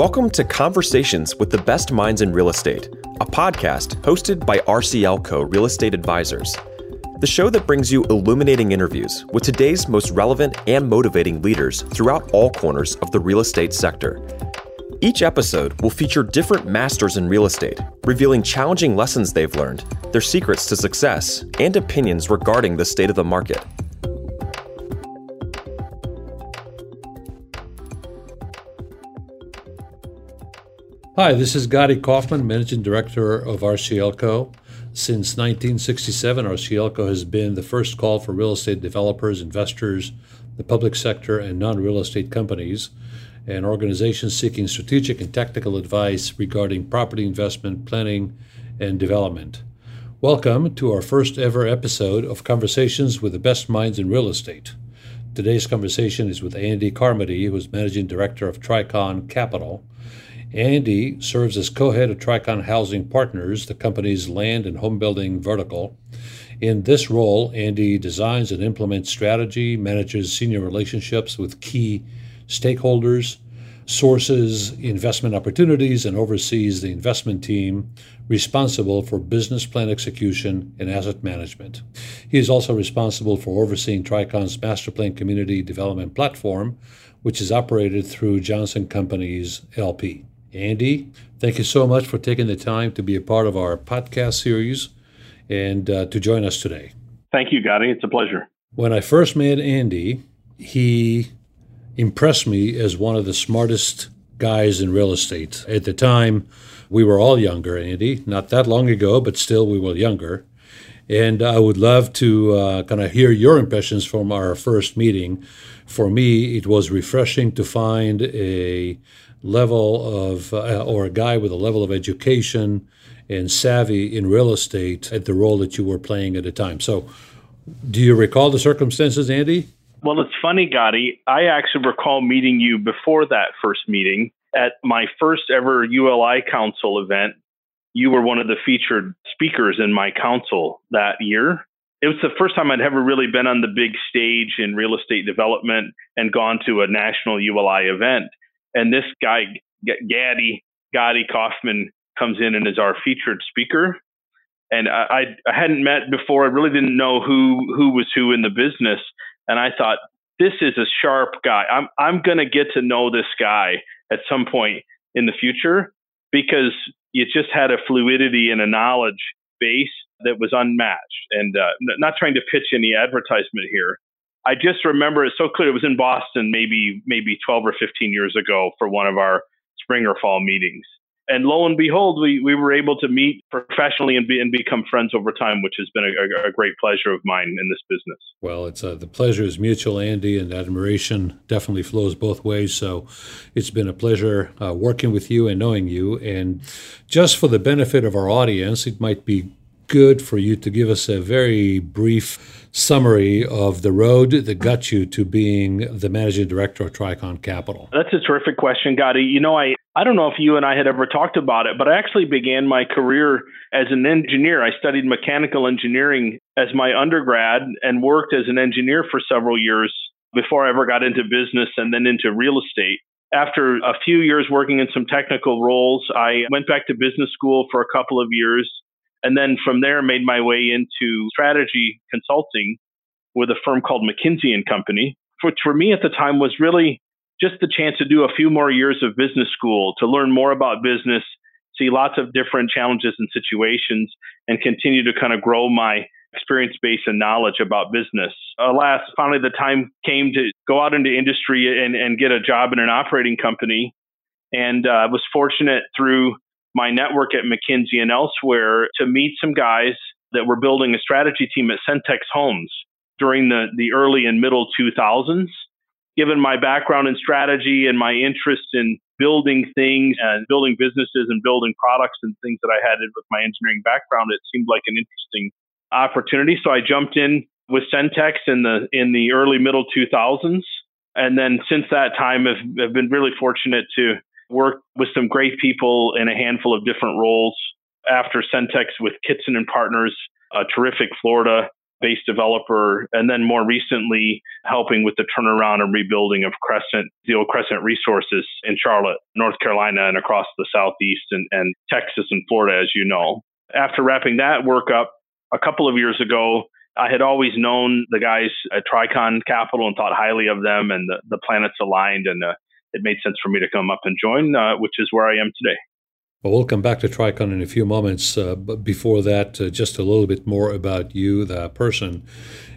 Welcome to Conversations with the Best Minds in Real Estate, a podcast hosted by RCLCO Real Estate Advisors. The show that brings you illuminating interviews with today's most relevant and motivating leaders throughout all corners of the real estate sector. Each episode will feature different masters in real estate, revealing challenging lessons they've learned, their secrets to success, and opinions regarding the state of the market. Hi, this is Gadi Kaufman, Managing Director of RCLCO. Since 1967, RCLCO has been the first call for real estate developers, investors, the public sector, and non real estate companies, and organizations seeking strategic and technical advice regarding property investment, planning, and development. Welcome to our first ever episode of Conversations with the Best Minds in Real Estate. Today's conversation is with Andy Carmody, who is Managing Director of Tricon Capital. Andy serves as co head of Tricon Housing Partners, the company's land and home building vertical. In this role, Andy designs and implements strategy, manages senior relationships with key stakeholders, sources investment opportunities, and oversees the investment team responsible for business plan execution and asset management. He is also responsible for overseeing Tricon's master plan community development platform, which is operated through Johnson Companies LP. Andy, thank you so much for taking the time to be a part of our podcast series and uh, to join us today. Thank you, Gadi. It's a pleasure. When I first met Andy, he impressed me as one of the smartest guys in real estate. At the time, we were all younger, Andy, not that long ago, but still we were younger. And I would love to uh, kind of hear your impressions from our first meeting. For me, it was refreshing to find a level of, uh, or a guy with a level of education and savvy in real estate at the role that you were playing at the time. So, do you recall the circumstances, Andy? Well, it's funny, Gadi. I actually recall meeting you before that first meeting at my first ever ULI Council event. You were one of the featured speakers in my council that year. It was the first time I'd ever really been on the big stage in real estate development and gone to a national ULI event. And this guy, Gaddy, Gadi Kaufman, comes in and is our featured speaker. And I, I hadn't met before. I really didn't know who who was who in the business. And I thought, this is a sharp guy. I'm I'm gonna get to know this guy at some point in the future because you just had a fluidity and a knowledge base that was unmatched. And uh, not trying to pitch any advertisement here, I just remember it so clear. It was in Boston, maybe maybe 12 or 15 years ago, for one of our spring or fall meetings. And lo and behold, we, we were able to meet professionally and, be, and become friends over time, which has been a, a great pleasure of mine in this business. Well, it's uh, the pleasure is mutual, Andy, and admiration definitely flows both ways. So it's been a pleasure uh, working with you and knowing you. And just for the benefit of our audience, it might be good for you to give us a very brief summary of the road that got you to being the managing director of Tricon Capital? That's a terrific question, Gadi. You know, I, I don't know if you and I had ever talked about it, but I actually began my career as an engineer. I studied mechanical engineering as my undergrad and worked as an engineer for several years before I ever got into business and then into real estate. After a few years working in some technical roles, I went back to business school for a couple of years and then from there, made my way into strategy consulting with a firm called McKinsey and Company, which for me at the time was really just the chance to do a few more years of business school, to learn more about business, see lots of different challenges and situations, and continue to kind of grow my experience base and knowledge about business. Alas, finally the time came to go out into industry and, and get a job in an operating company. And I uh, was fortunate through my network at McKinsey and elsewhere to meet some guys that were building a strategy team at Centex Homes during the, the early and middle 2000s. Given my background in strategy and my interest in building things and building businesses and building products and things that I had with my engineering background, it seemed like an interesting opportunity. So I jumped in with Centex in the in the early middle 2000s, and then since that time, have, have been really fortunate to worked with some great people in a handful of different roles. After Centex with Kitson and Partners, a terrific Florida based developer, and then more recently helping with the turnaround and rebuilding of Crescent, the old Crescent Resources in Charlotte, North Carolina, and across the Southeast and, and Texas and Florida, as you know. After wrapping that work up a couple of years ago, I had always known the guys at Tricon Capital and thought highly of them, and the, the planets aligned, and uh, it made sense for me to come up and join, uh, which is where I am today. Well, we'll come back to Tricon in a few moments. Uh, but before that, uh, just a little bit more about you, the person.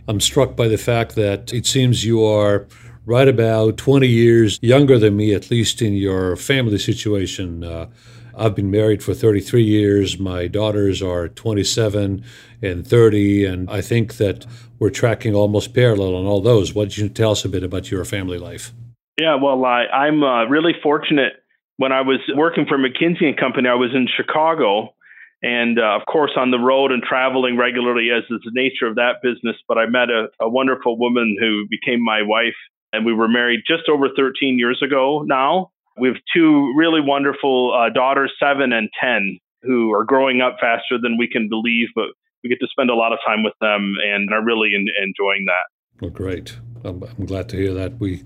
I'm struck by the fact that it seems you are right about 20 years younger than me, at least in your family situation. Uh, I've been married for 33 years. My daughters are 27 and 30, and I think that we're tracking almost parallel on all those. What did you tell us a bit about your family life? Yeah, well, I, I'm uh, really fortunate when I was working for McKinsey and Company, I was in Chicago, and uh, of course on the road and traveling regularly, as is the nature of that business. But I met a, a wonderful woman who became my wife, and we were married just over 13 years ago now. We have two really wonderful uh, daughters, seven and 10, who are growing up faster than we can believe, but we get to spend a lot of time with them and are really in, enjoying that. Well, great. I'm, I'm, glad to hear that. We,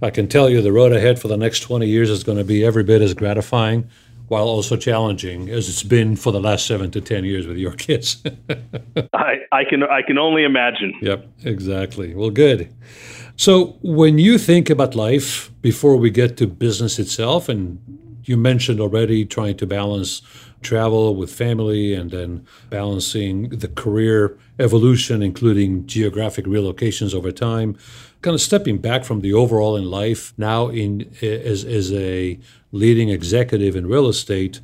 I can tell you, the road ahead for the next 20 years is going to be every bit as gratifying, while also challenging as it's been for the last seven to 10 years with your kids. I, I can, I can only imagine. Yep, exactly. Well, good. So, when you think about life before we get to business itself, and you mentioned already trying to balance travel with family and then balancing the career evolution, including geographic relocations over time. Kind of stepping back from the overall in life now in as, as a leading executive in real estate,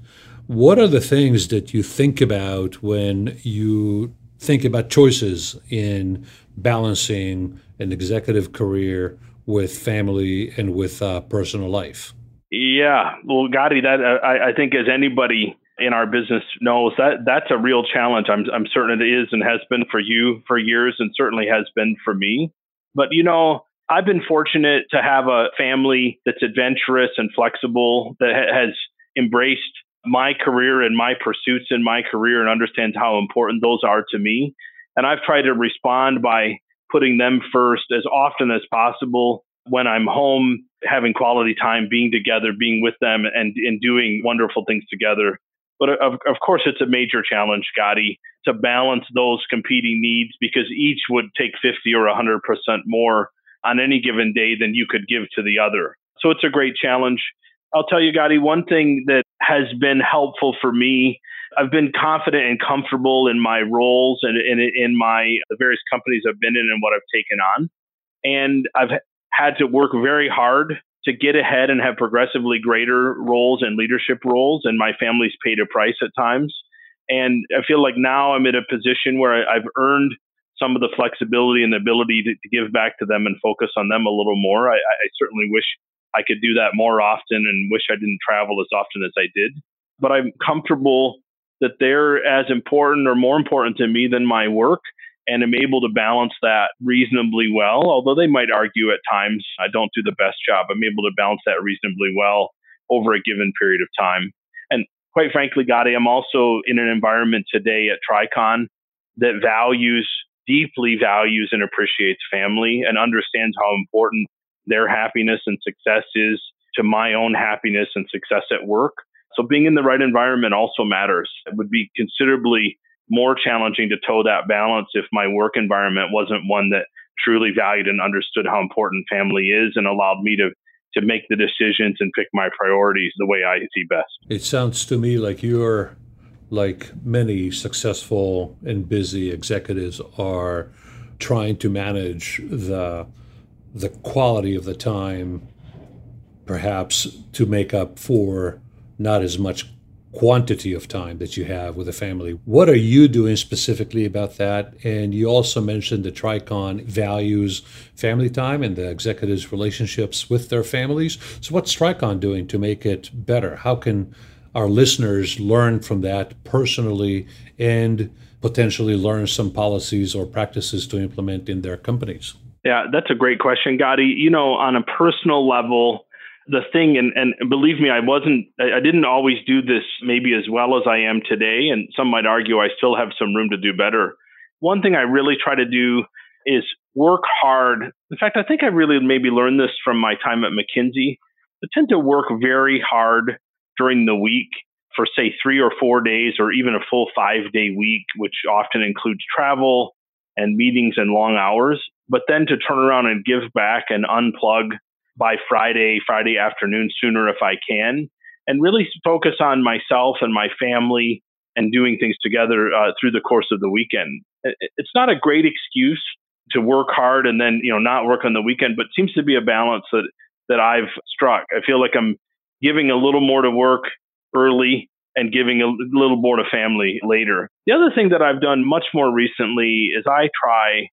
what are the things that you think about when you think about choices in balancing an executive career with family and with uh, personal life? Yeah, well, Gadi, that uh, I, I think as anybody in our business knows that that's a real challenge. I'm I'm certain it is and has been for you for years and certainly has been for me. But you know, I've been fortunate to have a family that's adventurous and flexible that ha- has embraced my career and my pursuits in my career and understands how important those are to me. And I've tried to respond by putting them first as often as possible when I'm home, having quality time, being together, being with them, and, and doing wonderful things together. But of, of course, it's a major challenge, Scotty, to balance those competing needs because each would take 50 or 100% more on any given day than you could give to the other. So it's a great challenge. I'll tell you, Gadi, one thing that has been helpful for me, I've been confident and comfortable in my roles and in, in my the various companies I've been in and what I've taken on. And I've had to work very hard to get ahead and have progressively greater roles and leadership roles, and my family's paid a price at times. And I feel like now I'm in a position where I've earned some of the flexibility and the ability to, to give back to them and focus on them a little more. I, I certainly wish I could do that more often and wish I didn't travel as often as I did. But I'm comfortable that they're as important or more important to me than my work and am able to balance that reasonably well. Although they might argue at times I don't do the best job, I'm able to balance that reasonably well over a given period of time. And quite frankly, Gadi, I'm also in an environment today at Tricon that values, deeply values and appreciates family and understands how important their happiness and success is to my own happiness and success at work. So being in the right environment also matters. It would be considerably more challenging to toe that balance if my work environment wasn't one that truly valued and understood how important family is and allowed me to to make the decisions and pick my priorities the way I see best. It sounds to me like you're like many successful and busy executives are trying to manage the the quality of the time perhaps to make up for not as much quantity of time that you have with a family. What are you doing specifically about that? And you also mentioned the Tricon values family time and the executives' relationships with their families. So, what's Tricon doing to make it better? How can our listeners learn from that personally and potentially learn some policies or practices to implement in their companies? Yeah, that's a great question, Gadi. You know, on a personal level, the thing, and, and believe me, I wasn't, I didn't always do this maybe as well as I am today. And some might argue I still have some room to do better. one thing I really try to do is work hard. In fact, I think I really maybe learned this from my time at McKinsey. I tend to work very hard during the week for say three or four days or even a full five day week, which often includes travel and meetings and long hours, but then to turn around and give back and unplug by Friday, Friday afternoon sooner if I can, and really focus on myself and my family and doing things together uh, through the course of the weekend. It's not a great excuse to work hard and then you know not work on the weekend, but seems to be a balance that that I've struck. I feel like I'm giving a little more to work early and giving a little more to family later. The other thing that I've done much more recently is I try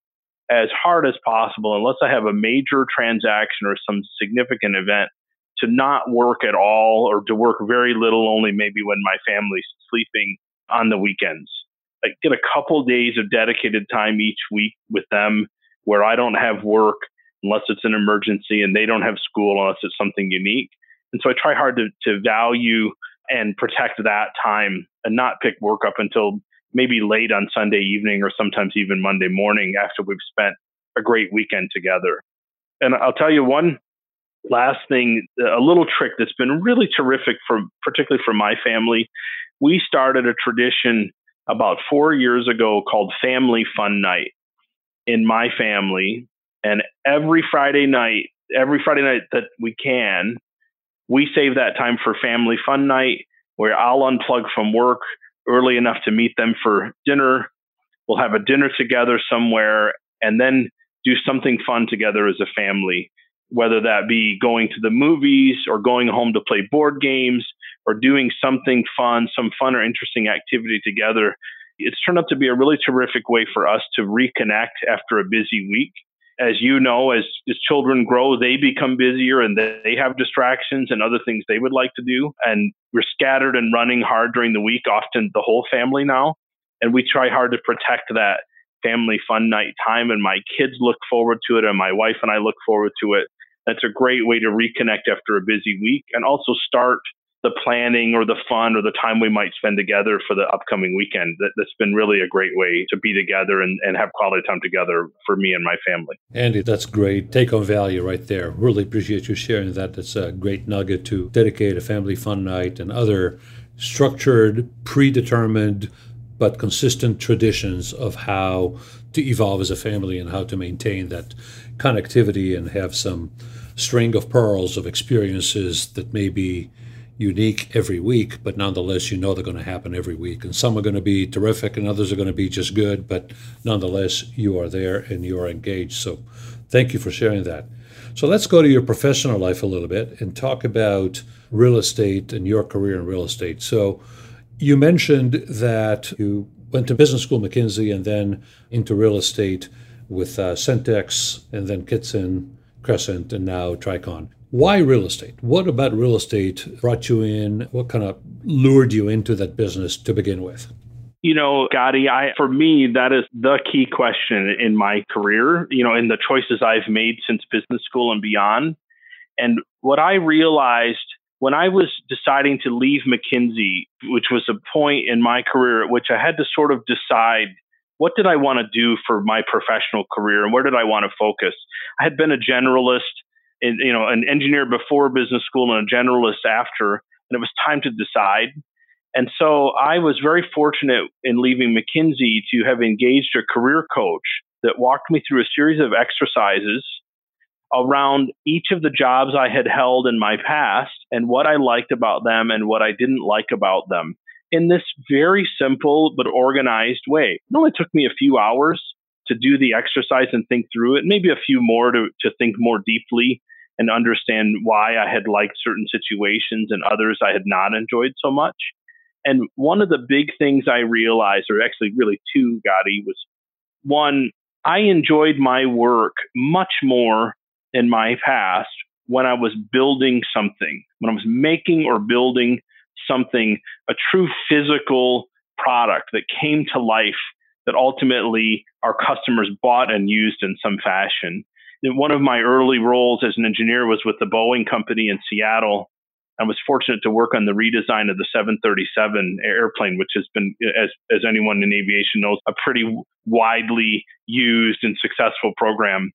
as hard as possible, unless I have a major transaction or some significant event, to not work at all or to work very little, only maybe when my family's sleeping on the weekends. I get a couple days of dedicated time each week with them where I don't have work unless it's an emergency and they don't have school unless it's something unique. And so I try hard to, to value and protect that time and not pick work up until maybe late on Sunday evening or sometimes even Monday morning after we've spent a great weekend together. And I'll tell you one last thing, a little trick that's been really terrific for particularly for my family. We started a tradition about 4 years ago called Family Fun Night in my family and every Friday night, every Friday night that we can, we save that time for family fun night where I'll unplug from work early enough to meet them for dinner. We'll have a dinner together somewhere and then do something fun together as a family, whether that be going to the movies or going home to play board games or doing something fun, some fun or interesting activity together. It's turned out to be a really terrific way for us to reconnect after a busy week as you know, as, as children grow, they become busier and they have distractions and other things they would like to do. And we're scattered and running hard during the week, often the whole family now. And we try hard to protect that family fun night time. And my kids look forward to it, and my wife and I look forward to it. That's a great way to reconnect after a busy week and also start the planning or the fun or the time we might spend together for the upcoming weekend. That, has been really a great way to be together and, and have quality time together for me and my family. Andy, that's great. Take on value right there. Really appreciate you sharing that. That's a great nugget to dedicate a family fun night and other structured, predetermined, but consistent traditions of how to evolve as a family and how to maintain that connectivity and have some string of pearls of experiences that may be unique every week, but nonetheless, you know they're going to happen every week. And some are going to be terrific and others are going to be just good, but nonetheless, you are there and you are engaged. So thank you for sharing that. So let's go to your professional life a little bit and talk about real estate and your career in real estate. So you mentioned that you went to business school, McKinsey, and then into real estate with uh, Centex and then Kitson, Crescent, and now Tricon. Why real estate? What about real estate brought you in? What kind of lured you into that business to begin with? You know, Gadi, I for me that is the key question in my career, you know, in the choices I've made since business school and beyond. And what I realized when I was deciding to leave McKinsey, which was a point in my career at which I had to sort of decide what did I want to do for my professional career and where did I want to focus? I had been a generalist you know, an engineer before business school and a generalist after, and it was time to decide. And so I was very fortunate in leaving McKinsey to have engaged a career coach that walked me through a series of exercises around each of the jobs I had held in my past and what I liked about them and what I didn't like about them in this very simple but organized way. It only took me a few hours to do the exercise and think through it, maybe a few more to, to think more deeply and understand why I had liked certain situations and others I had not enjoyed so much. And one of the big things I realized, or actually really two, Gadi, was one, I enjoyed my work much more in my past when I was building something, when I was making or building something, a true physical product that came to life that ultimately our customers bought and used in some fashion. One of my early roles as an engineer was with the Boeing company in Seattle. I was fortunate to work on the redesign of the 737 airplane, which has been, as, as anyone in aviation knows, a pretty widely used and successful program.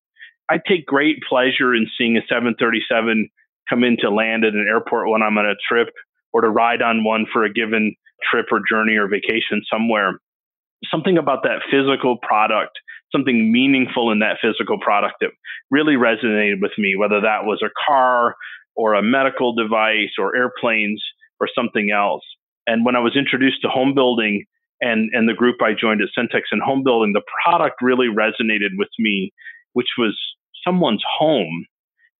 I take great pleasure in seeing a 737 come in to land at an airport when I'm on a trip or to ride on one for a given trip or journey or vacation somewhere. Something about that physical product, something meaningful in that physical product that really resonated with me, whether that was a car or a medical device or airplanes or something else. And when I was introduced to home building and, and the group I joined at Centex and home building, the product really resonated with me, which was someone's home.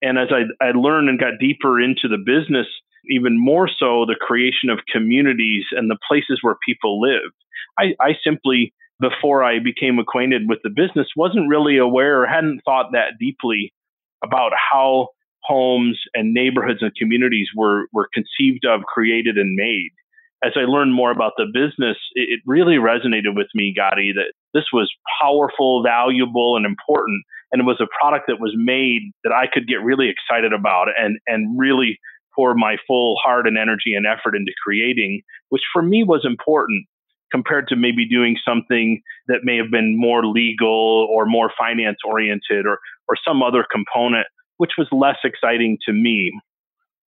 And as I, I learned and got deeper into the business, even more so the creation of communities and the places where people live. I, I simply, before I became acquainted with the business, wasn't really aware or hadn't thought that deeply about how homes and neighborhoods and communities were, were conceived of, created, and made. As I learned more about the business, it, it really resonated with me, Gadi, that this was powerful, valuable, and important. And it was a product that was made that I could get really excited about and, and really pour my full heart and energy and effort into creating, which for me was important compared to maybe doing something that may have been more legal or more finance oriented or, or some other component which was less exciting to me.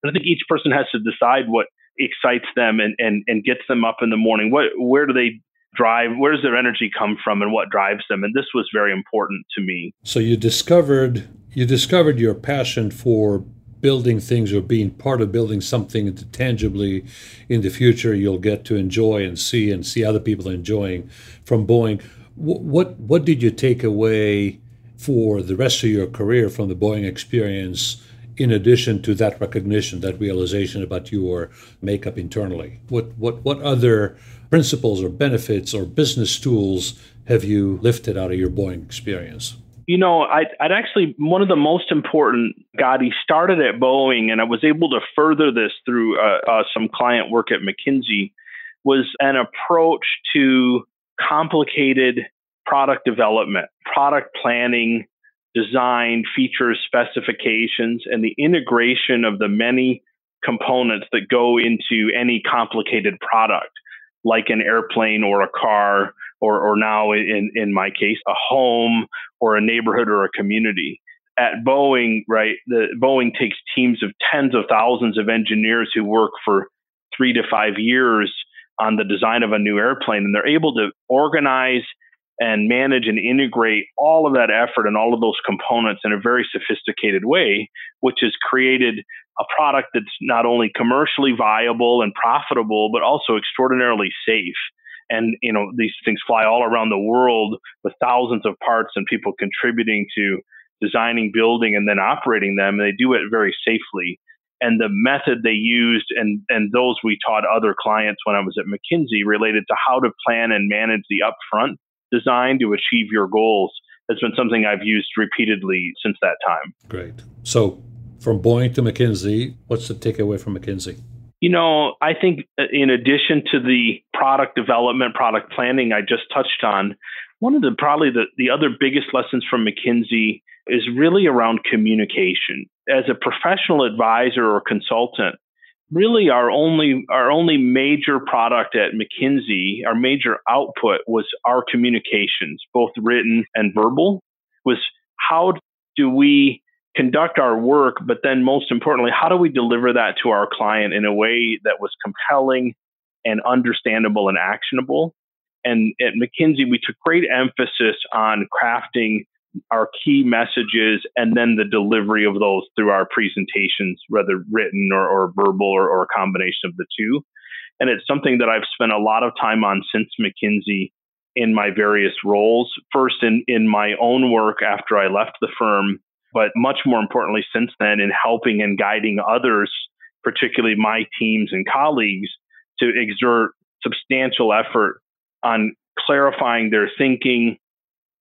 I think each person has to decide what excites them and, and, and gets them up in the morning. What, where do they drive? Where does their energy come from and what drives them? And this was very important to me. So you discovered, you discovered your passion for building things or being part of building something tangibly in the future you'll get to enjoy and see and see other people enjoying from Boeing. What, what did you take away for the rest of your career from the Boeing experience, in addition to that recognition, that realization about your makeup internally? What, what, what other principles or benefits or business tools have you lifted out of your Boeing experience? You know, I'd, I'd, actually, one of the most important, God, he started at Boeing, and I was able to further this through uh, uh, some client work at McKinsey, was an approach to complicated product development, product planning, design, features, specifications, and the integration of the many components that go into any complicated product, like an airplane or a car, or, or now in, in my case, a home or a neighborhood or a community. At Boeing, right, the Boeing takes teams of tens of thousands of engineers who work for three to five years on the design of a new airplane, and they're able to organize and manage and integrate all of that effort and all of those components in a very sophisticated way, which has created a product that's not only commercially viable and profitable, but also extraordinarily safe. And you know these things fly all around the world with thousands of parts and people contributing to designing, building, and then operating them. And they do it very safely. And the method they used and and those we taught other clients when I was at McKinsey related to how to plan and manage the upfront design to achieve your goals has been something I've used repeatedly since that time. Great. So, from Boeing to McKinsey, what's the takeaway from McKinsey? You know, I think uh, in addition to the product development, product planning I just touched on, one of the probably the, the other biggest lessons from McKinsey is really around communication. As a professional advisor or consultant, really our only our only major product at McKinsey, our major output was our communications, both written and verbal, was how do we conduct our work, but then most importantly, how do we deliver that to our client in a way that was compelling and understandable and actionable? And at McKinsey, we took great emphasis on crafting our key messages and then the delivery of those through our presentations, whether written or, or verbal or, or, a combination of the two. And it's something that I've spent a lot of time on since McKinsey in my various roles. First, in, in my own work after I left the firm, but much more importantly, since then, in helping and guiding others, particularly my teams and colleagues, to exert substantial effort on clarifying their thinking,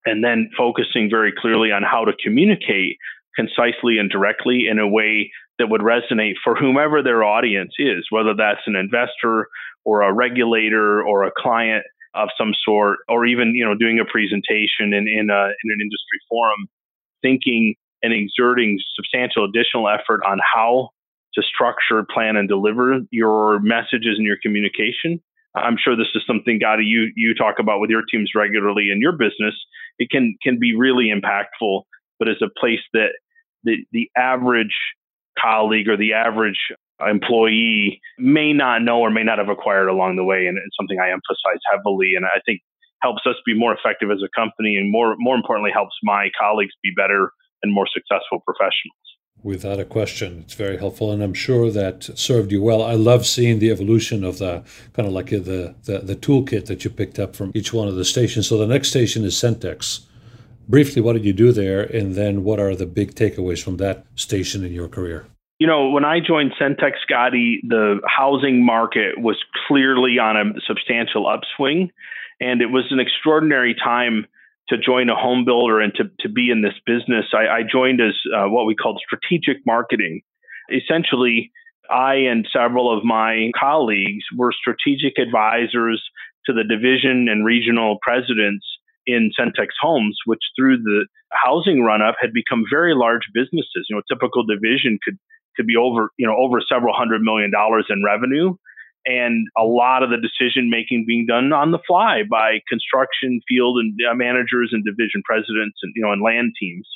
and then focusing very clearly on how to communicate concisely and directly in a way that would resonate for whomever their audience is, whether that's an investor or a regulator or a client of some sort, or even you know doing a presentation in in, a, in an industry forum, thinking and exerting substantial additional effort on how to structure, plan, and deliver your messages and your communication. I'm sure this is something, Gadi, you you talk about with your teams regularly in your business. It can can be really impactful, but it's a place that the the average colleague or the average employee may not know or may not have acquired along the way, and it's something I emphasize heavily, and I think helps us be more effective as a company, and more more importantly, helps my colleagues be better and more successful professionals. Without a question, it's very helpful, and I'm sure that served you well. I love seeing the evolution of the kind of like the, the the toolkit that you picked up from each one of the stations. So the next station is Centex. Briefly, what did you do there, and then what are the big takeaways from that station in your career? You know, when I joined Centex, Scotty, the housing market was clearly on a substantial upswing, and it was an extraordinary time to join a home builder and to, to be in this business, I, I joined as uh, what we called strategic marketing. Essentially, I and several of my colleagues were strategic advisors to the division and regional presidents in Centex Homes, which through the housing run up had become very large businesses. You know, a typical division could could be over, you know, over several hundred million dollars in revenue and a lot of the decision making being done on the fly by construction field and uh, managers and division presidents and you know and land teams.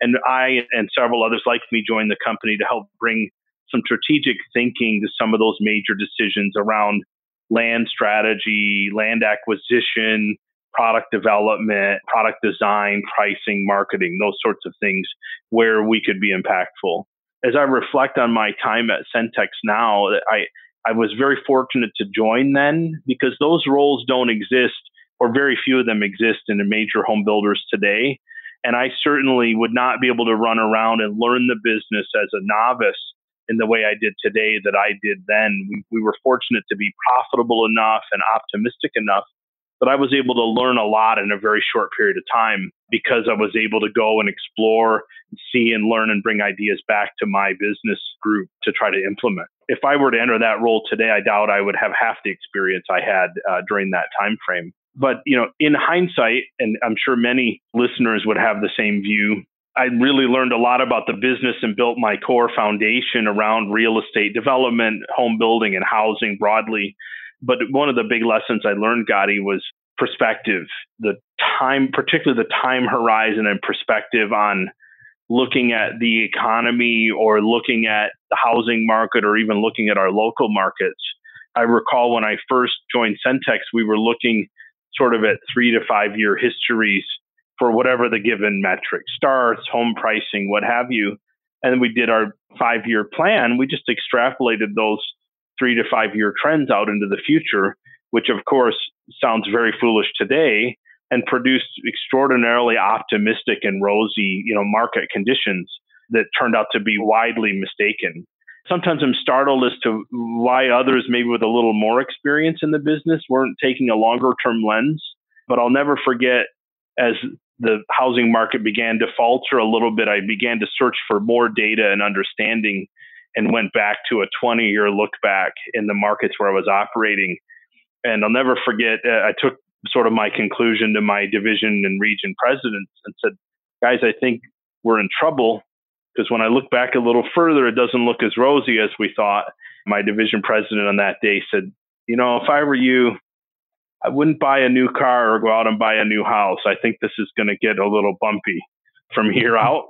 And i and several others like me joined the company to help bring some strategic thinking to some of those major decisions around land strategy land acquisition product development product design pricing marketing those sorts of things where we could be impactful. As i reflect on my time at centex now i I was very fortunate to join then because those roles don't exist, or very few of them exist in the major home builders today. And I certainly would not be able to run around and learn the business as a novice in the way I did today that I did then. We, we were fortunate to be profitable enough and optimistic enough that I was able to learn a lot in a very short period of time because I was able to go and explore, see and learn and bring ideas back to my business group to try to implement. If I were to enter that role today, I doubt I would have half the experience I had uh, during that time frame. But you know, in hindsight, and I'm sure many listeners would have the same view. I really learned a lot about the business and built my core foundation around real estate development, home building, and housing broadly but one of the big lessons I learned, Gadi, was perspective, the time, particularly the time horizon and perspective on looking at the economy or looking at the housing market or even looking at our local markets. I recall when I first joined Centex, we were looking sort of at three to five year histories for whatever the given metric starts, home pricing, what have you. And we did our five year plan. We just extrapolated those three to five year trends out into the future, which of course sounds very foolish today and produced extraordinarily optimistic and rosy, you know, market conditions that turned out to be widely mistaken. Sometimes I'm startled as to why others, maybe with a little more experience in the business, weren't taking a longer term lens. But I'll never forget as the housing market began to falter a little bit, I began to search for more data and understanding and went back to a 20 year look back in the markets where I was operating. And I'll never forget, uh, I took sort of my conclusion to my division and region presidents and said, guys, I think we're in trouble because when I look back a little further, it doesn't look as rosy as we thought. My division president on that day said, you know, if I were you, I wouldn't buy a new car or go out and buy a new house. I think this is going to get a little bumpy from here out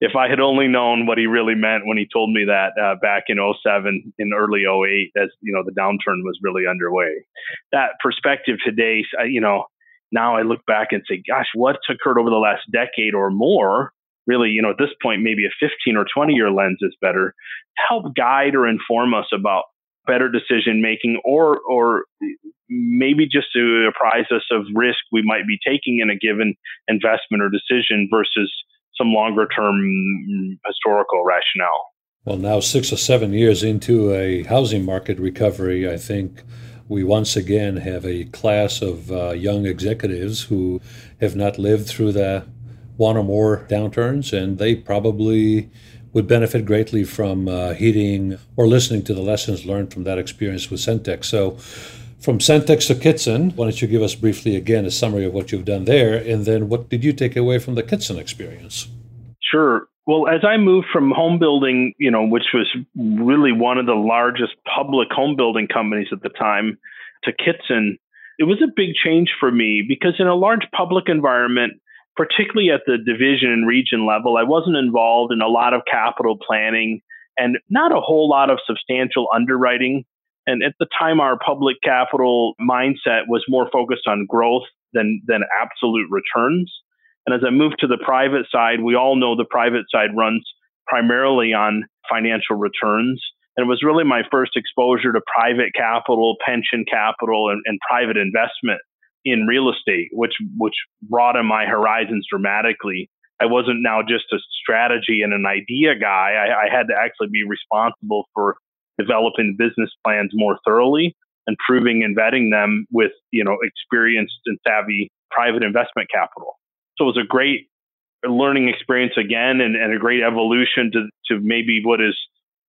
if I had only known what he really meant when he told me that uh, back in 07, in early 08, as you know, the downturn was really underway. That perspective today, you know, now I look back and say, gosh, what's occurred over the last decade or more? Really, you know, at this point, maybe a 15 or 20 year lens is better to help guide or inform us about better decision making or or maybe just to apprise us of risk we might be taking in a given investment or decision versus some longer term historical rationale. Well, now six or seven years into a housing market recovery, I think we once again have a class of uh, young executives who have not lived through the one or more downturns, and they probably would benefit greatly from uh, heeding or listening to the lessons learned from that experience with Centex. So, from Centex to Kitson, why don't you give us briefly again a summary of what you've done there, and then what did you take away from the Kitson experience? Sure. Well, as I moved from home building, you know, which was really one of the largest public home building companies at the time, to Kitson, it was a big change for me because in a large public environment, particularly at the division and region level, I wasn't involved in a lot of capital planning and not a whole lot of substantial underwriting. And at the time, our public capital mindset was more focused on growth than, than absolute returns. And as I moved to the private side, we all know the private side runs primarily on financial returns. And it was really my first exposure to private capital, pension capital, and, and private investment in real estate, which which broadened my horizons dramatically. I wasn't now just a strategy and an idea guy. I, I had to actually be responsible for developing business plans more thoroughly and proving and vetting them with you know experienced and savvy private investment capital. So it was a great learning experience again and, and a great evolution to, to maybe what is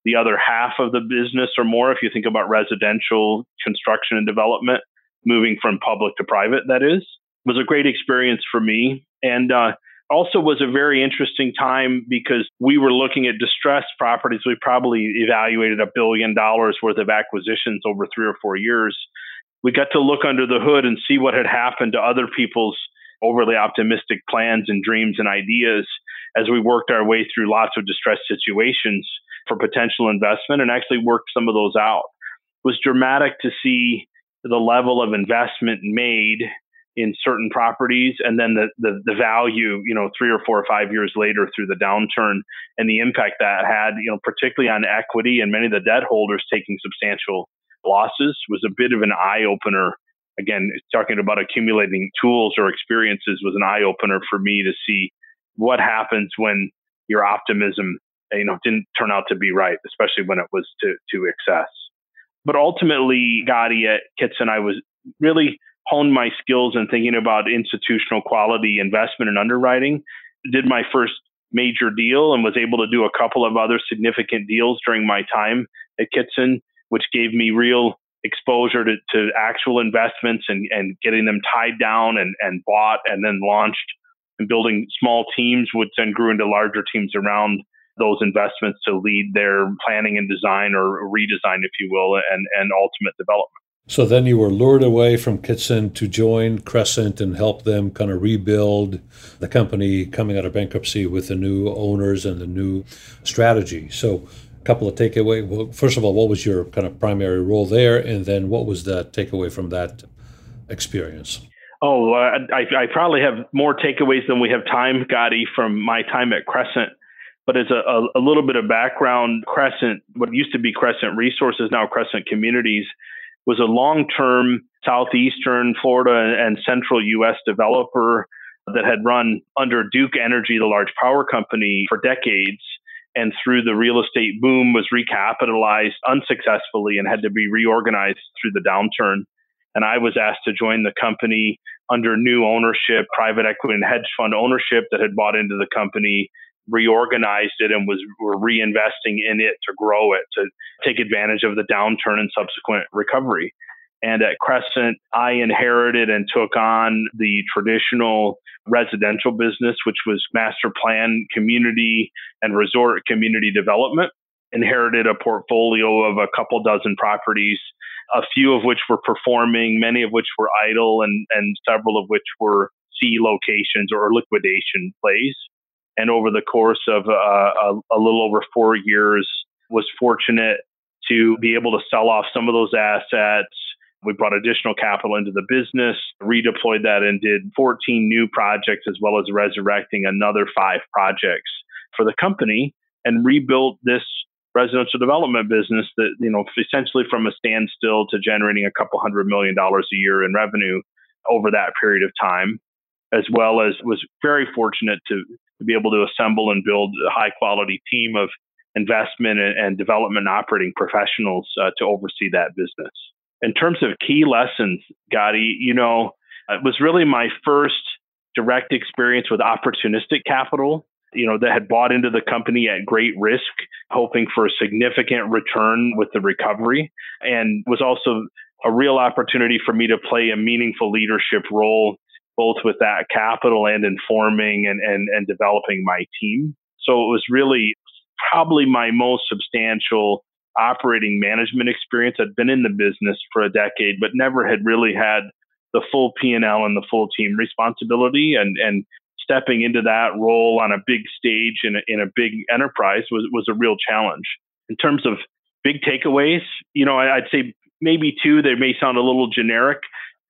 the other half of the business or more if you think about residential construction and development moving from public to private that is it was a great experience for me and uh, also was a very interesting time because we were looking at distressed properties we probably evaluated a billion dollars worth of acquisitions over three or four years we got to look under the hood and see what had happened to other people's overly optimistic plans and dreams and ideas as we worked our way through lots of distressed situations for potential investment and actually worked some of those out. It was dramatic to see the level of investment made in certain properties and then the, the, the value, you know, three or four or five years later through the downturn and the impact that had, you know, particularly on equity and many of the debt holders taking substantial losses was a bit of an eye opener again, talking about accumulating tools or experiences was an eye opener for me to see what happens when your optimism, you know, didn't turn out to be right, especially when it was to, to excess. But ultimately, Gadi uh, at Kitson, I was really honed my skills in thinking about institutional quality investment and underwriting. Did my first major deal and was able to do a couple of other significant deals during my time at Kitson, which gave me real exposure to, to actual investments and, and getting them tied down and, and bought and then launched and building small teams, which then grew into larger teams around those investments to lead their planning and design or redesign, if you will, and, and ultimate development. So then you were lured away from Kitson to join Crescent and help them kind of rebuild the company coming out of bankruptcy with the new owners and the new strategy. So a couple of takeaway. Well, first of all, what was your kind of primary role there, and then what was the takeaway from that experience? Oh, uh, I, I, probably have more takeaways than we have time, Gadi, from my time at Crescent. But as a, a, a little bit of background, Crescent, what used to be Crescent Resources, now Crescent Communities, was a long-term southeastern Florida and central U.S. developer that had run under Duke Energy, the large power company, for decades and through the real estate boom was recapitalized unsuccessfully and had to be reorganized through the downturn. And I was asked to join the company under new ownership, private equity and hedge fund ownership that had bought into the company, reorganized it, and was were reinvesting in it to grow it to take advantage of the downturn and subsequent recovery. And at Crescent, I inherited and took on the traditional residential business, which was master plan community and resort community development. Inherited a portfolio of a couple dozen properties, a few of which were performing, many of which were idle, and, and several of which were C locations or liquidation plays. And over the course of uh, a, a little over four years, was fortunate to be able to sell off some of those assets, we brought additional capital into the business, redeployed that, and did 14 new projects, as well as resurrecting another five projects for the company and rebuilt this residential development business that, you know, essentially from a standstill to generating a couple hundred million dollars a year in revenue over that period of time, as well as was very fortunate to, to be able to assemble and build a high quality team of investment and, and development operating professionals uh, to oversee that business. In terms of key lessons, Gadi, you know, it was really my first direct experience with opportunistic capital, you know, that had bought into the company at great risk, hoping for a significant return with the recovery, and was also a real opportunity for me to play a meaningful leadership role, both with that capital and informing and, and, and developing my team. So it was really probably my most substantial operating management experience. I'd been in the business for a decade, but never had really had the full P&L and the full team responsibility and, and stepping into that role on a big stage in a, in a big enterprise was, was a real challenge. In terms of big takeaways, you know, I'd say maybe two, they may sound a little generic.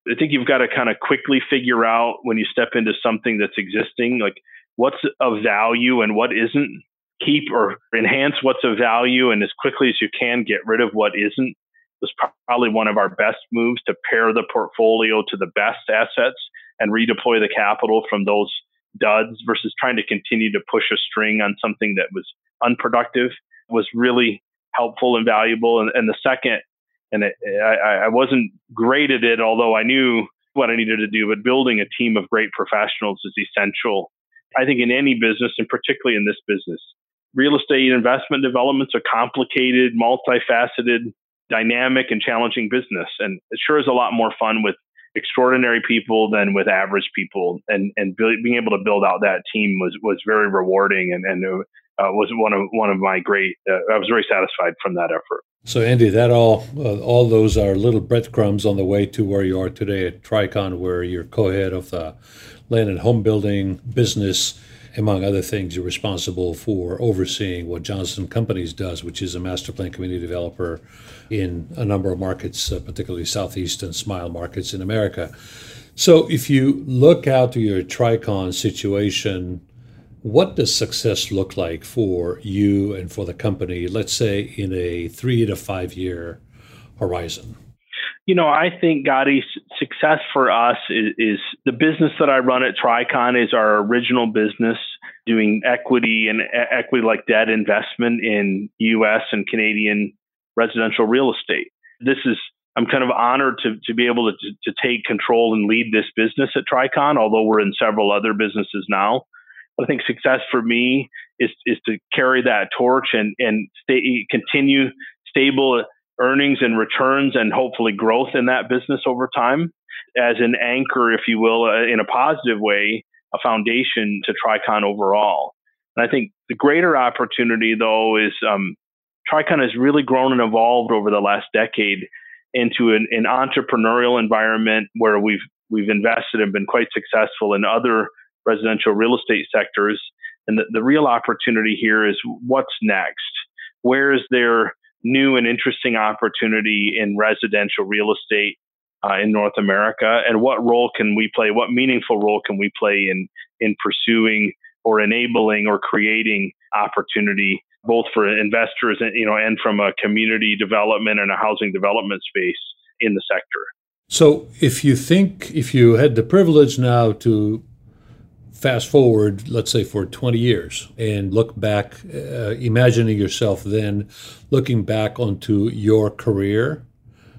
I think you've got to kind of quickly figure out when you step into something that's existing, like what's of value and what isn't. Keep or enhance what's of value and as quickly as you can get rid of what isn't was probably one of our best moves to pare the portfolio to the best assets and redeploy the capital from those duds versus trying to continue to push a string on something that was unproductive was really helpful and valuable. And, and the second, and it, I, I wasn't great at it, although I knew what I needed to do, but building a team of great professionals is essential. I think in any business, and particularly in this business, real estate investment developments are complicated, multifaceted, dynamic, and challenging business. And it sure is a lot more fun with extraordinary people than with average people. And and being able to build out that team was was very rewarding and and uh, was one of one of my great. Uh, I was very satisfied from that effort. So Andy, that all uh, all those are little breadcrumbs on the way to where you are today at Tricon, where you're co-head of the land and home building business among other things, you're responsible for overseeing what Johnson Companies does, which is a master plan community developer in a number of markets, uh, particularly Southeast and Smile markets in America. So, if you look out to your Tricon situation, what does success look like for you and for the company, let's say in a three to five year horizon? you know, I think Gadi success for us is, is, the business that I run at Tricon is our original business doing equity and equity like debt investment in U.S. and Canadian residential real estate. This is I'm kind of honored to to be able to to take control and lead this business at Tricon, although we're in several other businesses now. I think success for me is is to carry that torch and and stay continue stable earnings and returns and hopefully growth in that business over time as an anchor, if you will, uh, in a positive way, a foundation to Tricon overall. And I think the greater opportunity, though, is um, Tricon has really grown and evolved over the last decade into an, an entrepreneurial environment where we've we've invested and been quite successful in other residential real estate sectors. And the, the real opportunity here is what's next? Where is there new and interesting opportunity in residential real estate uh, in North America, and what role can we play? What meaningful role can we play in in pursuing or enabling or creating opportunity, both for investors and you know, and from a community development and a housing development space in the sector. So, if you think, if you had the privilege now to fast forward, let's say for 20 years, and look back, uh, imagining yourself then looking back onto your career,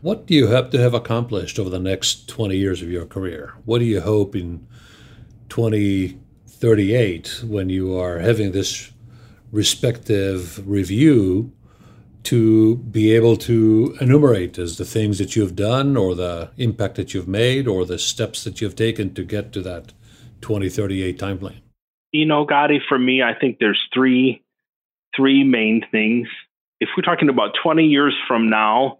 what do you hope to have accomplished over the next 20 years of your career? What do you hope in 2038 when you are having this respective review to be able to enumerate as the things that you've done or the impact that you've made or the steps that you've taken to get to that 2038 timeline? You know, Gadi, for me, I think there's three three main things. If we're talking about 20 years from now,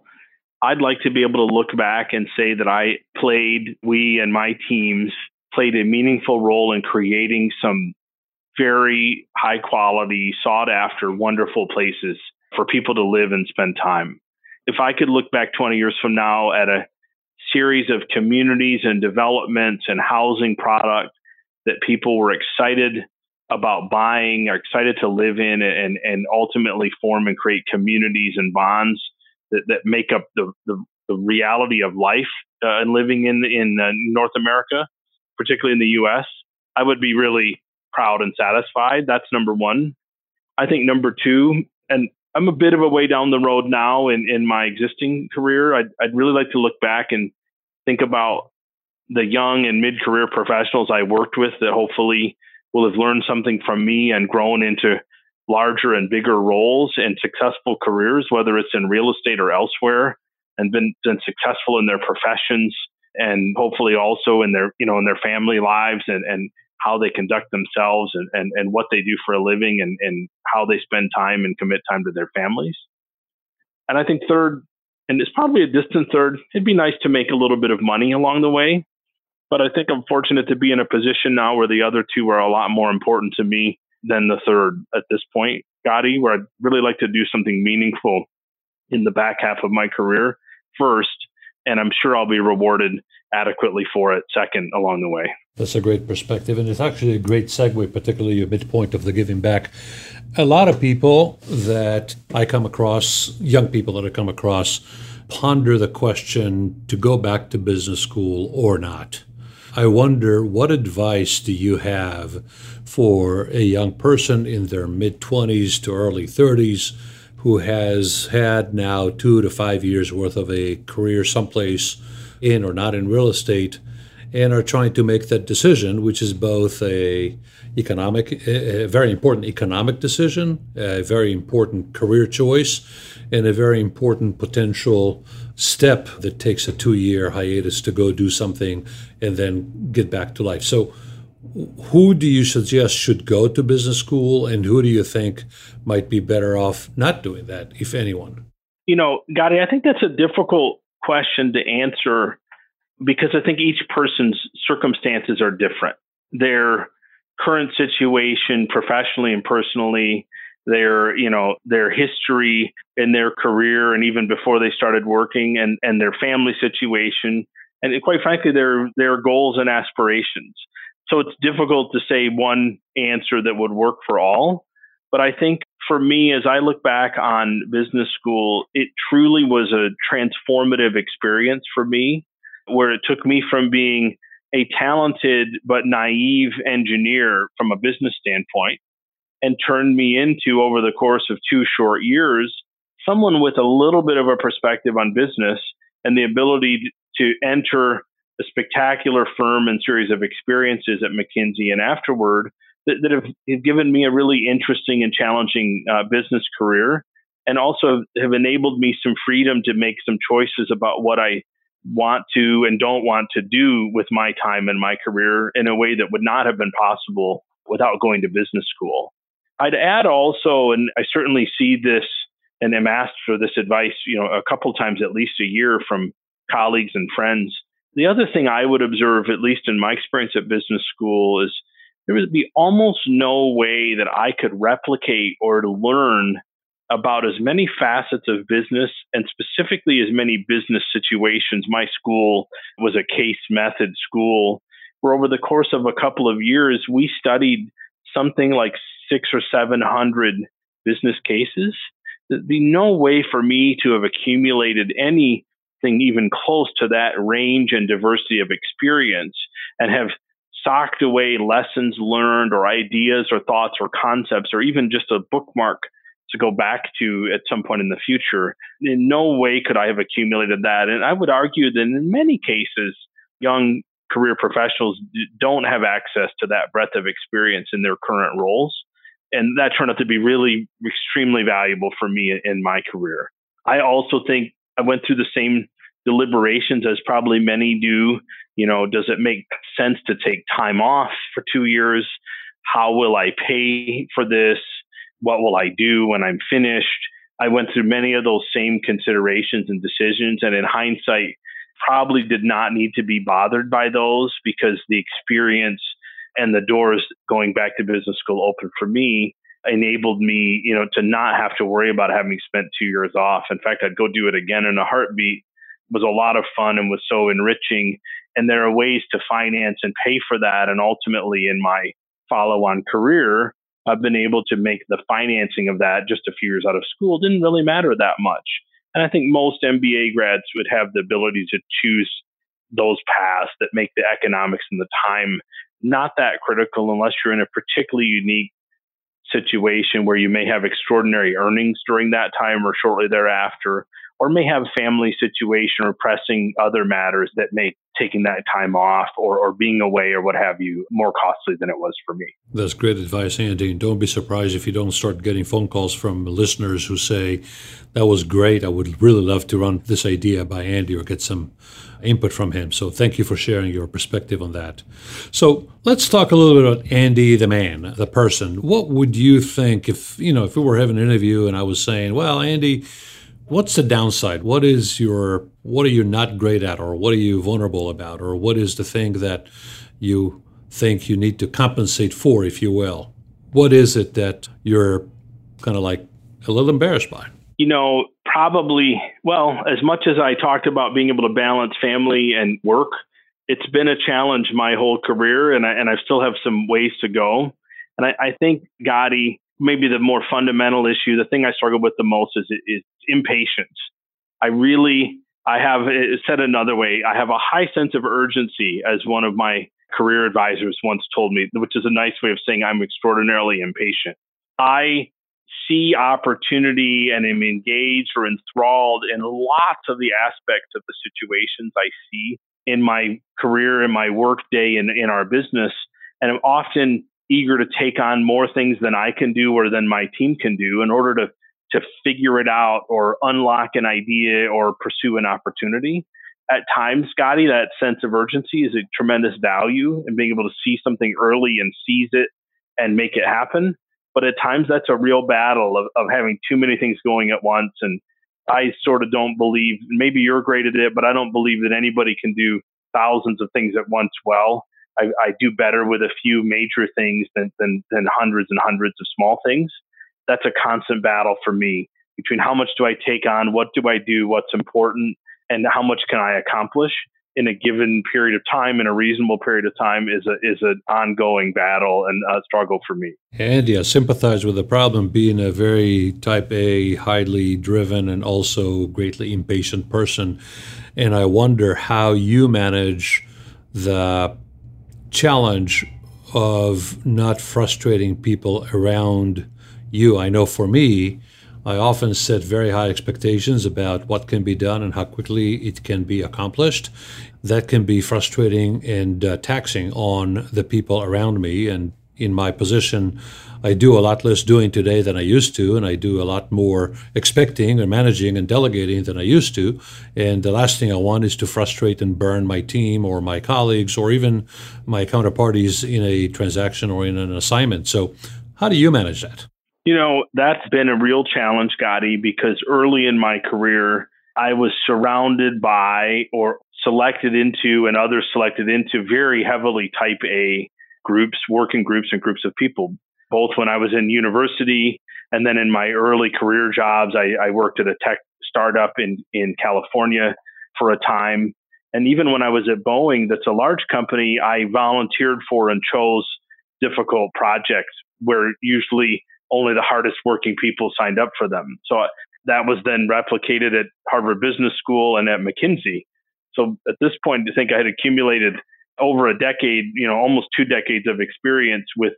I'd like to be able to look back and say that I played, we and my teams played a meaningful role in creating some very high quality, sought after, wonderful places for people to live and spend time. If I could look back 20 years from now at a series of communities and developments and housing product that people were excited about buying, are excited to live in, and and ultimately form and create communities and bonds that, that make up the, the, the reality of life uh, and living in in uh, North America, particularly in the U.S. I would be really proud and satisfied. That's number one. I think number two, and I'm a bit of a way down the road now in, in my existing career. I'd, I'd really like to look back and think about the young and mid career professionals I worked with that hopefully will have learned something from me and grown into larger and bigger roles and successful careers, whether it's in real estate or elsewhere, and been, been successful in their professions and hopefully also in their you know in their family lives and, and how they conduct themselves and, and, and what they do for a living and, and how they spend time and commit time to their families. And I think third, and it's probably a distant third, it'd be nice to make a little bit of money along the way. But I think I'm fortunate to be in a position now where the other two are a lot more important to me than the third at this point, Gadi, where I'd really like to do something meaningful in the back half of my career first. And I'm sure I'll be rewarded adequately for it second along the way. That's a great perspective. And it's actually a great segue, particularly your midpoint of the giving back. A lot of people that I come across, young people that I come across, ponder the question to go back to business school or not. I wonder what advice do you have for a young person in their mid 20s to early 30s who has had now two to five years worth of a career someplace in or not in real estate and are trying to make that decision, which is both a economic, a very important economic decision, a very important career choice, and a very important potential step that takes a two-year hiatus to go do something and then get back to life. So, who do you suggest should go to business school, and who do you think might be better off not doing that, if anyone? You know, Gadi, I think that's a difficult question to answer because I think each person's circumstances are different. Their current situation, professionally and personally, their you know their history and their career and even before they started working and and their family situation. And quite frankly their their goals and aspirations. So it's difficult to say one answer that would work for all. But i think for me as i look back on business school it truly was a transformative experience for me where it took me from being a talented but naive engineer from a business standpoint and turned me into, over the course of two short years, someone with a little bit of a perspective on business and the ability to enter a spectacular firm and series of experiences at McKinsey and afterward that, that have, have, given me a really interesting and challenging uh, business career and also have enabled me some freedom to make some choices about what I want to and don't want to do with my time and my career in a way that would not have been possible without going to business school. I'd add also, and I certainly see this and am asked for this advice, you know, a couple times at least a year from colleagues and friends. The other thing I would observe, at least in my experience at business school, is there would be almost no way that I could replicate or learn about as many facets of business and specifically as many business situations. My school was a case method school where over the course of a couple of years, we studied something like six or 700 business cases. There'd be no way for me to have accumulated anything even close to that range and diversity of experience and have socked away lessons learned or ideas or thoughts or concepts or even just a bookmark to go back to at some point in the future. In no way could I have accumulated that. And I would argue that in many cases, young career professionals don't have access to that breadth of experience in their current roles. And that turned out to be really extremely valuable for me in my career. I also think I went through the same deliberations as probably many do. You know, does it make sense to take time off for two years? How will I pay for this? What will I do when I'm finished? I went through many of those same considerations and decisions. And in hindsight, probably did not need to be bothered by those because the experience and the doors going back to business school open for me enabled me, you know, to not have to worry about having spent two years off. In fact, I'd go do it again in a heartbeat. It was a lot of fun and was so enriching. And there are ways to finance and pay for that. And ultimately, in my follow on career, I've been able to make the financing of that just a few years out of school didn't really matter that much. And I think most MBA grads would have the ability to choose those paths that make the economics and the time not that critical unless you're in a particularly unique situation where you may have extraordinary earnings during that time or shortly thereafter, or may have a family situation or pressing other matters that make taking that time off or, or being away or what have you more costly than it was for me. That's great advice, Andy. And don't be surprised if you don't start getting phone calls from listeners who say, That was great. I would really love to run this idea by Andy or get some input from him. So thank you for sharing your perspective on that. So let's talk a little bit about Andy the man, the person. What would you think if, you know, if we were having an interview and I was saying, Well, Andy, what's the downside? What is your what are you not great at or what are you vulnerable about or what is the thing that you think you need to compensate for, if you will? What is it that you're kind of like a little embarrassed by? You know, probably well, as much as I talked about being able to balance family and work, it's been a challenge my whole career and I and I still have some ways to go. And I, I think Gadi, maybe the more fundamental issue, the thing I struggle with the most is, is impatience. I really, I have said another way, I have a high sense of urgency, as one of my career advisors once told me, which is a nice way of saying I'm extraordinarily impatient. I see opportunity and am engaged or enthralled in lots of the aspects of the situations I see in my career, in my work day, in, in our business. And I'm often eager to take on more things than I can do or than my team can do in order to to figure it out or unlock an idea or pursue an opportunity. At times, Gadi, that sense of urgency is a tremendous value in being able to see something early and seize it and make it happen. But at times, that's a real battle of, of having too many things going at once. And I sort of don't believe, maybe you're great at it, but I don't believe that anybody can do thousands of things at once well. I, I do better with a few major things than, than, than hundreds and hundreds of small things. That's a constant battle for me between how much do I take on, what do I do, what's important, and how much can I accomplish in a given period of time in a reasonable period of time is a is an ongoing battle and a struggle for me. Andy, I sympathize with the problem being a very type A, highly driven and also greatly impatient person. And I wonder how you manage the challenge of not frustrating people around you. I know for me, I often set very high expectations about what can be done and how quickly it can be accomplished. That can be frustrating and uh, taxing on the people around me. And in my position, I do a lot less doing today than I used to, and I do a lot more expecting and managing and delegating than I used to. And the last thing I want is to frustrate and burn my team or my colleagues or even my counterparties in a transaction or in an assignment. So, how do you manage that? You know, that's been a real challenge, Gadi, because early in my career, I was surrounded by or selected into and others selected into very heavily type A groups, working groups, and groups of people. Both when I was in university and then in my early career jobs, I, I worked at a tech startup in, in California for a time. And even when I was at Boeing, that's a large company, I volunteered for and chose difficult projects where usually only the hardest working people signed up for them. So that was then replicated at Harvard Business School and at McKinsey. So at this point, I think I had accumulated over a decade, you know, almost two decades of experience with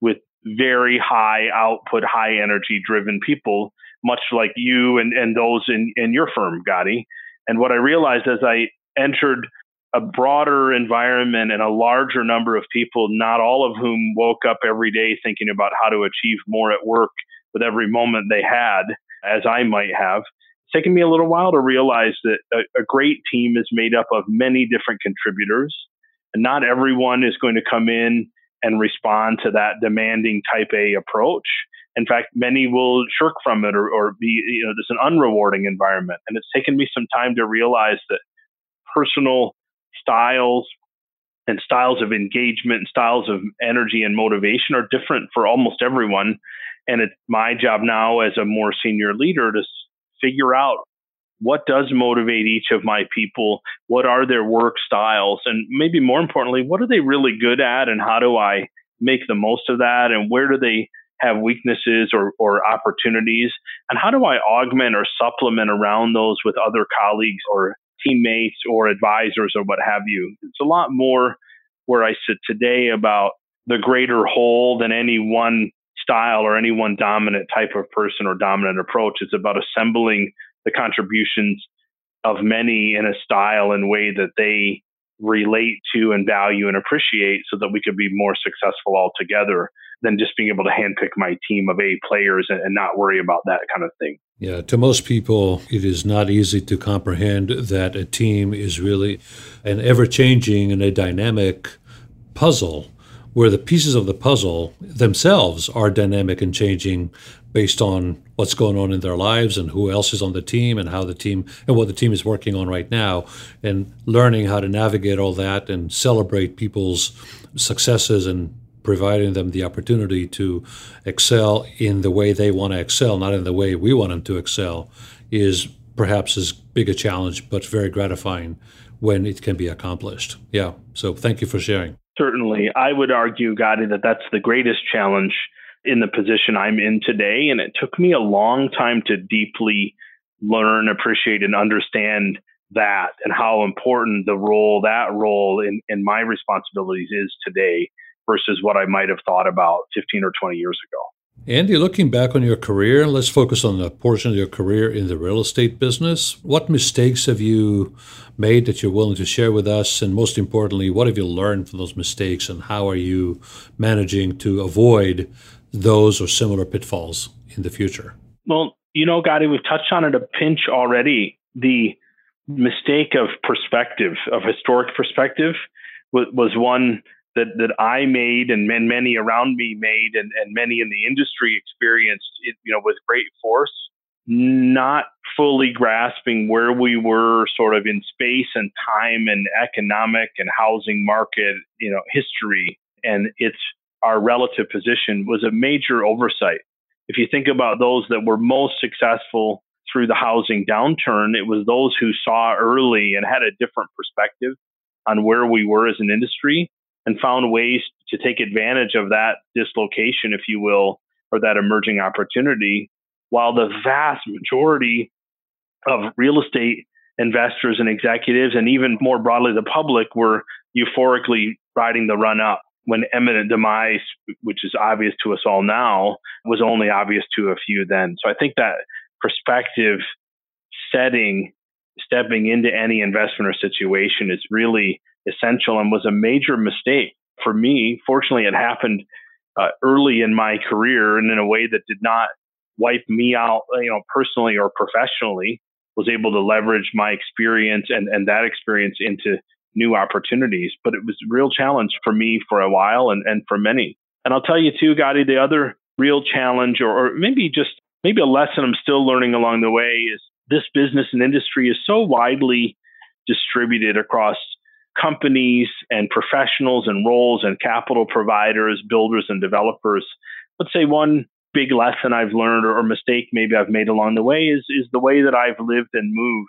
with very high output, high energy driven people, much like you and, and those in, in your firm, Gadi. And what I realized as I entered a broader environment and a larger number of people, not all of whom woke up every day thinking about how to achieve more at work with every moment they had, as I might have. It's taken me a little while to realize that a, a great team is made up of many different contributors, and not everyone is going to come in and respond to that demanding type A approach. In fact, many will shirk from it or, or be, you know, there's an unrewarding environment. And it's taken me some time to realize that personal styles and styles of engagement and styles of energy and motivation are different for almost everyone. And it's my job now as a more senior leader to figure out what does motivate each of my people? What are their work styles? And maybe more importantly, what are they really good at? And how do I make the most of that? And where do they have weaknesses or, or opportunities? And how do I augment or supplement around those with other colleagues or teammates or advisors or what have you. It's a lot more where I sit today about the greater whole than any one style or any one dominant type of person or dominant approach. It's about assembling the contributions of many in a style and way that they relate to and value and appreciate so that we could be more successful all together than just being able to handpick my team of A players and, and not worry about that kind of thing. Yeah, to most people, it is not easy to comprehend that a team is really an ever changing and a dynamic puzzle where the pieces of the puzzle themselves are dynamic and changing based on what's going on in their lives and who else is on the team and how the team and what the team is working on right now and learning how to navigate all that and celebrate people's successes and providing them the opportunity to excel in the way they want to excel not in the way we want them to excel is perhaps as big a challenge but very gratifying when it can be accomplished. Yeah so thank you for sharing. Certainly. I would argue Gadi that that's the greatest challenge in the position I'm in today. And it took me a long time to deeply learn, appreciate, and understand that and how important the role, that role in, in my responsibilities is today versus what I might have thought about 15 or 20 years ago. Andy, looking back on your career, let's focus on the portion of your career in the real estate business. What mistakes have you made that you're willing to share with us? And most importantly, what have you learned from those mistakes and how are you managing to avoid those or similar pitfalls in the future? Well, you know, Gadi, we've touched on it a pinch already. The mistake of perspective, of historic perspective, was, was one that, that I made and many around me made and, and many in the industry experienced, it, you know, with great force, not fully grasping where we were sort of in space and time and economic and housing market, you know, history and its our relative position was a major oversight. If you think about those that were most successful through the housing downturn, it was those who saw early and had a different perspective on where we were as an industry and found ways to take advantage of that dislocation, if you will, or that emerging opportunity, while the vast majority of real estate investors and executives, and even more broadly the public, were euphorically riding the run up when imminent demise, which is obvious to us all now, was only obvious to a few then. So I think that perspective setting, stepping into any investment or situation is really essential and was a major mistake for me. Fortunately, it happened uh, early in my career and in a way that did not wipe me out, you know, personally or professionally. Was able to leverage my experience and, and that experience into new opportunities. But it was a real challenge for me for a while and, and for many. And I'll tell you too, Gadi, the other real challenge or, or maybe just maybe a lesson I'm still learning along the way is this business and industry is so widely distributed across companies and professionals and roles and capital providers, builders and developers. Let's say one big lesson I've learned or, mistake maybe I've made along the way is is the way that I've lived and moved.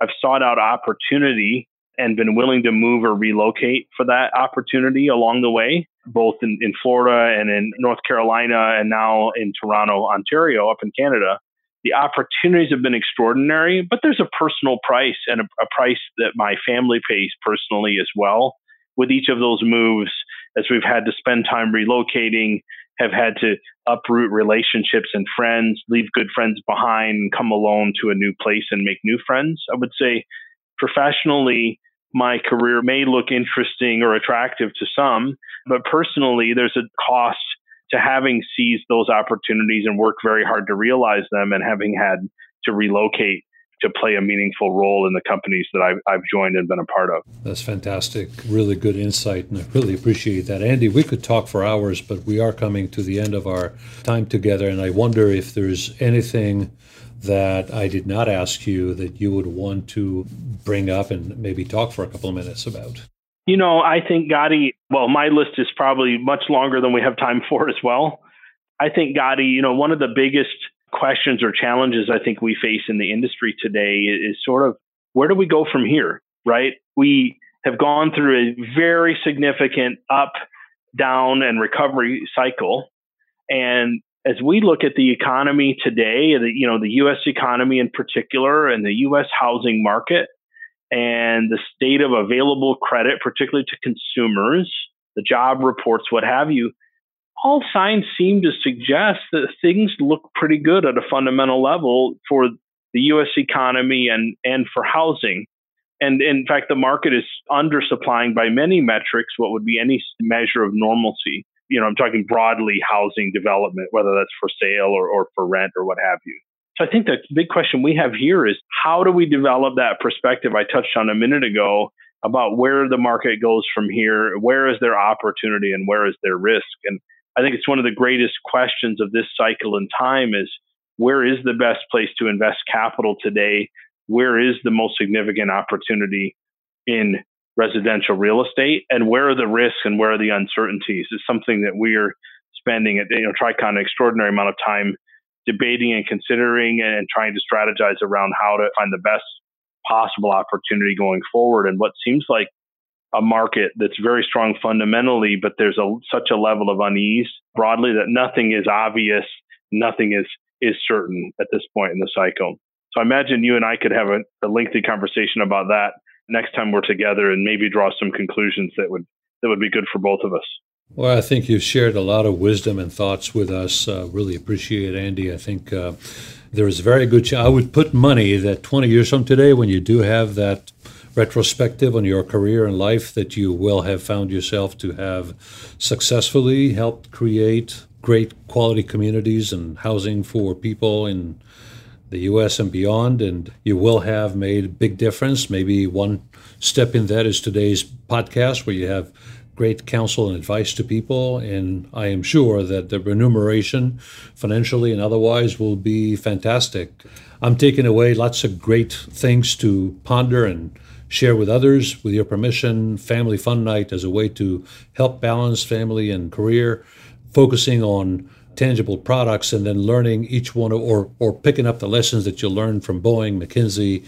I've sought out opportunity and been willing to move or relocate for that opportunity along the way, both in, in Florida and in North Carolina and now in Toronto, Ontario, up in Canada. The opportunities have been extraordinary, but there's a personal price and a, a price that my family pays personally as well. With each of those moves, as we've had to spend time relocating, have had to uproot relationships and friends, leave good friends behind, come alone to a new place and make new friends. I would say professionally, my career may look interesting or attractive to some, but personally, there's a cost to having seized those opportunities and worked very hard to realize them and having had to relocate to play a meaningful role in the companies that I've, I've, joined and been a part of. That's fantastic. Really good insight, and I really appreciate that. Andy, we could talk for hours, but we are coming to the end of our time together, and I wonder if there's anything that I did not ask you that you would want to bring up and maybe talk for a couple of minutes about? You know, I think Gadi, well, my list is probably much longer than we have time for as well. I think Gadi, you know, one of the biggest questions or challenges I think we face in the industry today is sort of where do we go from here, right? We have gone through a very significant up, down, and recovery cycle. And as we look at the economy today, the, you know, the U.S. economy in particular, and the U.S. housing market, and the state of available credit, particularly to consumers, the job reports, what have you, all signs seem to suggest that things look pretty good at a fundamental level for the U.S. economy and and for housing. And in fact, the market is undersupplying by many metrics what would be any measure of normalcy. You know, I'm talking broadly housing development, whether that's for sale or, or for rent or what have you. So I think the big question we have here is how do we develop that perspective I touched on a minute ago about where the market goes from here, where is there opportunity and where is there risk? And I think it's one of the greatest questions of this cycle in time is where is the best place to invest capital today? Where is the most significant opportunity in residential real estate? And where are the risks and where are the uncertainties? It's something that we're spending at you know Tricon an extraordinary amount of time debating and considering and trying to strategize around how to find the best possible opportunity going forward and what seems like a market that's very strong fundamentally, but there's a, such a level of unease broadly that nothing is obvious, nothing is is certain at this point in the cycle. So I imagine you and I could have a, a lengthy conversation about that next time we're together and maybe draw some conclusions that would that would be good for both of us. Well, I think you've shared a lot of wisdom and thoughts with us. Uh, really appreciate it, Andy. I think uh, there is a very good chance. I would put money that 20 years from today, when you do have that retrospective on your career and life, that you will have found yourself to have successfully helped create great quality communities and housing for people in the U.S. and beyond, and you will have made a big difference. Maybe one step in that is today's podcast, where you have great counsel and advice to people, and I am sure that the remuneration, financially and otherwise, will be fantastic. I'm taking away lots of great things to ponder and share with others. With your permission, Family Fun Night as a way to help balance family and career focusing on tangible products and then learning each one or or picking up the lessons that you learned from Boeing, McKinsey,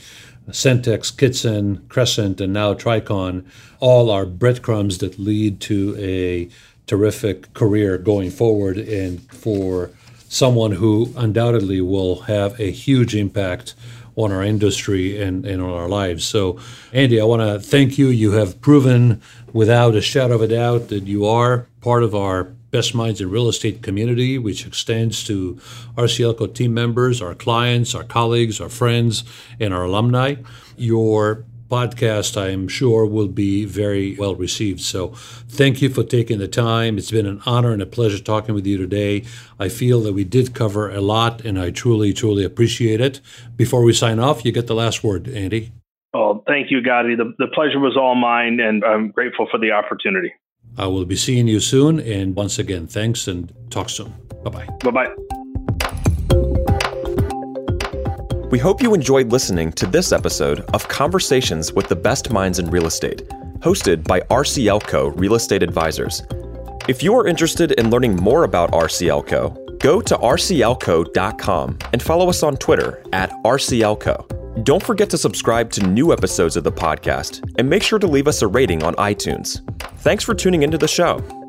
Centex, Kitson, Crescent, and now Tricon, all are breadcrumbs that lead to a terrific career going forward and for someone who undoubtedly will have a huge impact on our industry and, and on our lives. So, Andy, I want to thank you. You have proven without a shadow of a doubt that you are part of our Best Minds in Real Estate community, which extends to RCLCO team members, our clients, our colleagues, our friends, and our alumni. Your podcast, I am sure, will be very well received. So thank you for taking the time. It's been an honor and a pleasure talking with you today. I feel that we did cover a lot, and I truly, truly appreciate it. Before we sign off, you get the last word, Andy. Oh, thank you, Gadi. The, the pleasure was all mine, and I'm grateful for the opportunity. I will be seeing you soon. And once again, thanks and talk soon. Bye bye. Bye bye. We hope you enjoyed listening to this episode of Conversations with the Best Minds in Real Estate, hosted by RCLCO Real Estate Advisors. If you are interested in learning more about RCLCO, go to rclco.com and follow us on Twitter at RCLCO. Don't forget to subscribe to new episodes of the podcast and make sure to leave us a rating on iTunes. Thanks for tuning into the show.